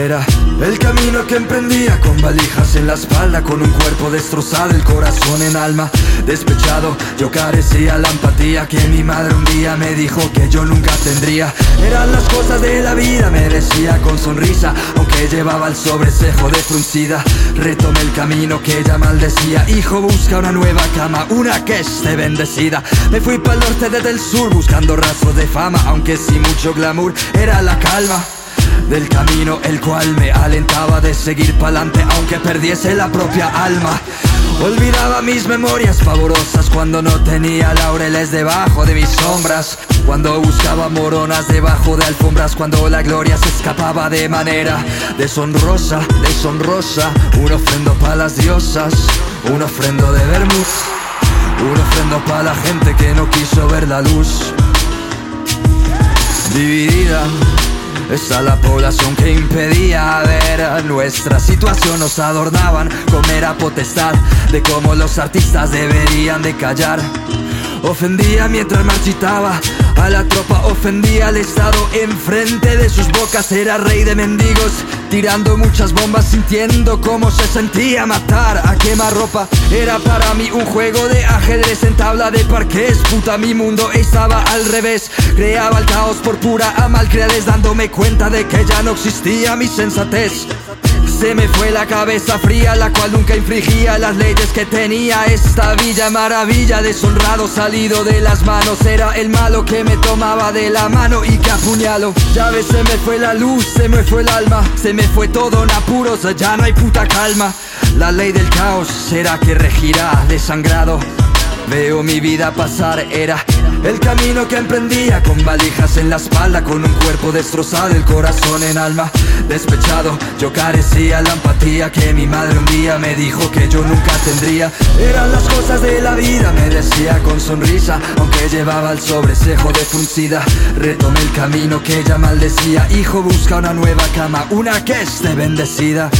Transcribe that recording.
El camino que emprendía con valijas en la espalda, con un cuerpo destrozado, el corazón en alma. Despechado, yo carecía la empatía que mi madre un día me dijo que yo nunca tendría. Eran las cosas de la vida, me decía con sonrisa, aunque llevaba el sobrecejo de fruncida. Retomé el camino que ella maldecía, hijo busca una nueva cama, una que esté bendecida. Me fui para el norte desde el sur buscando rastros de fama, aunque sin mucho glamour, era la calma del camino el cual me alentaba de seguir pa'lante aunque perdiese la propia alma. Olvidaba mis memorias favorosas cuando no tenía laureles debajo de mis sombras. Cuando buscaba moronas debajo de alfombras, cuando la gloria se escapaba de manera deshonrosa, deshonrosa. Un ofrendo para las diosas, un ofrendo de vermut, un ofrendo para la gente que no quiso ver la luz. Dividida Está la población que impedía ver. Nuestra situación Nos adornaban como era potestad De cómo los artistas deberían de callar. Ofendía mientras marchitaba a la tropa ofendía al Estado enfrente de sus bocas Era rey de mendigos Tirando muchas bombas sintiendo cómo se sentía matar. A quemar ropa Era para mí un juego de ajedrez en tabla de parques Puta mi mundo estaba al revés. Creaba el caos por pura amalcriadez Dándome cuenta de que ya no existía mi sensatez se me fue la cabeza fría, la cual nunca infringía las leyes que tenía esta villa maravilla. Deshonrado salido de las manos, era el malo que me tomaba de la mano y que apuñalo. Ya ves, se me fue la luz, se me fue el alma, se me fue todo en apuros, ya no hay puta calma. La ley del caos será que regirá desangrado. Veo mi vida pasar, era el camino que emprendía con valijas en la espalda, con un cuerpo destrozado, el corazón en alma despechado. Yo carecía la empatía que mi madre un día me dijo que yo nunca tendría. Eran las cosas de la vida, me decía con sonrisa, aunque llevaba el sobrecejo de fruncida. Retomé el camino que ella maldecía, hijo busca una nueva cama, una que esté bendecida.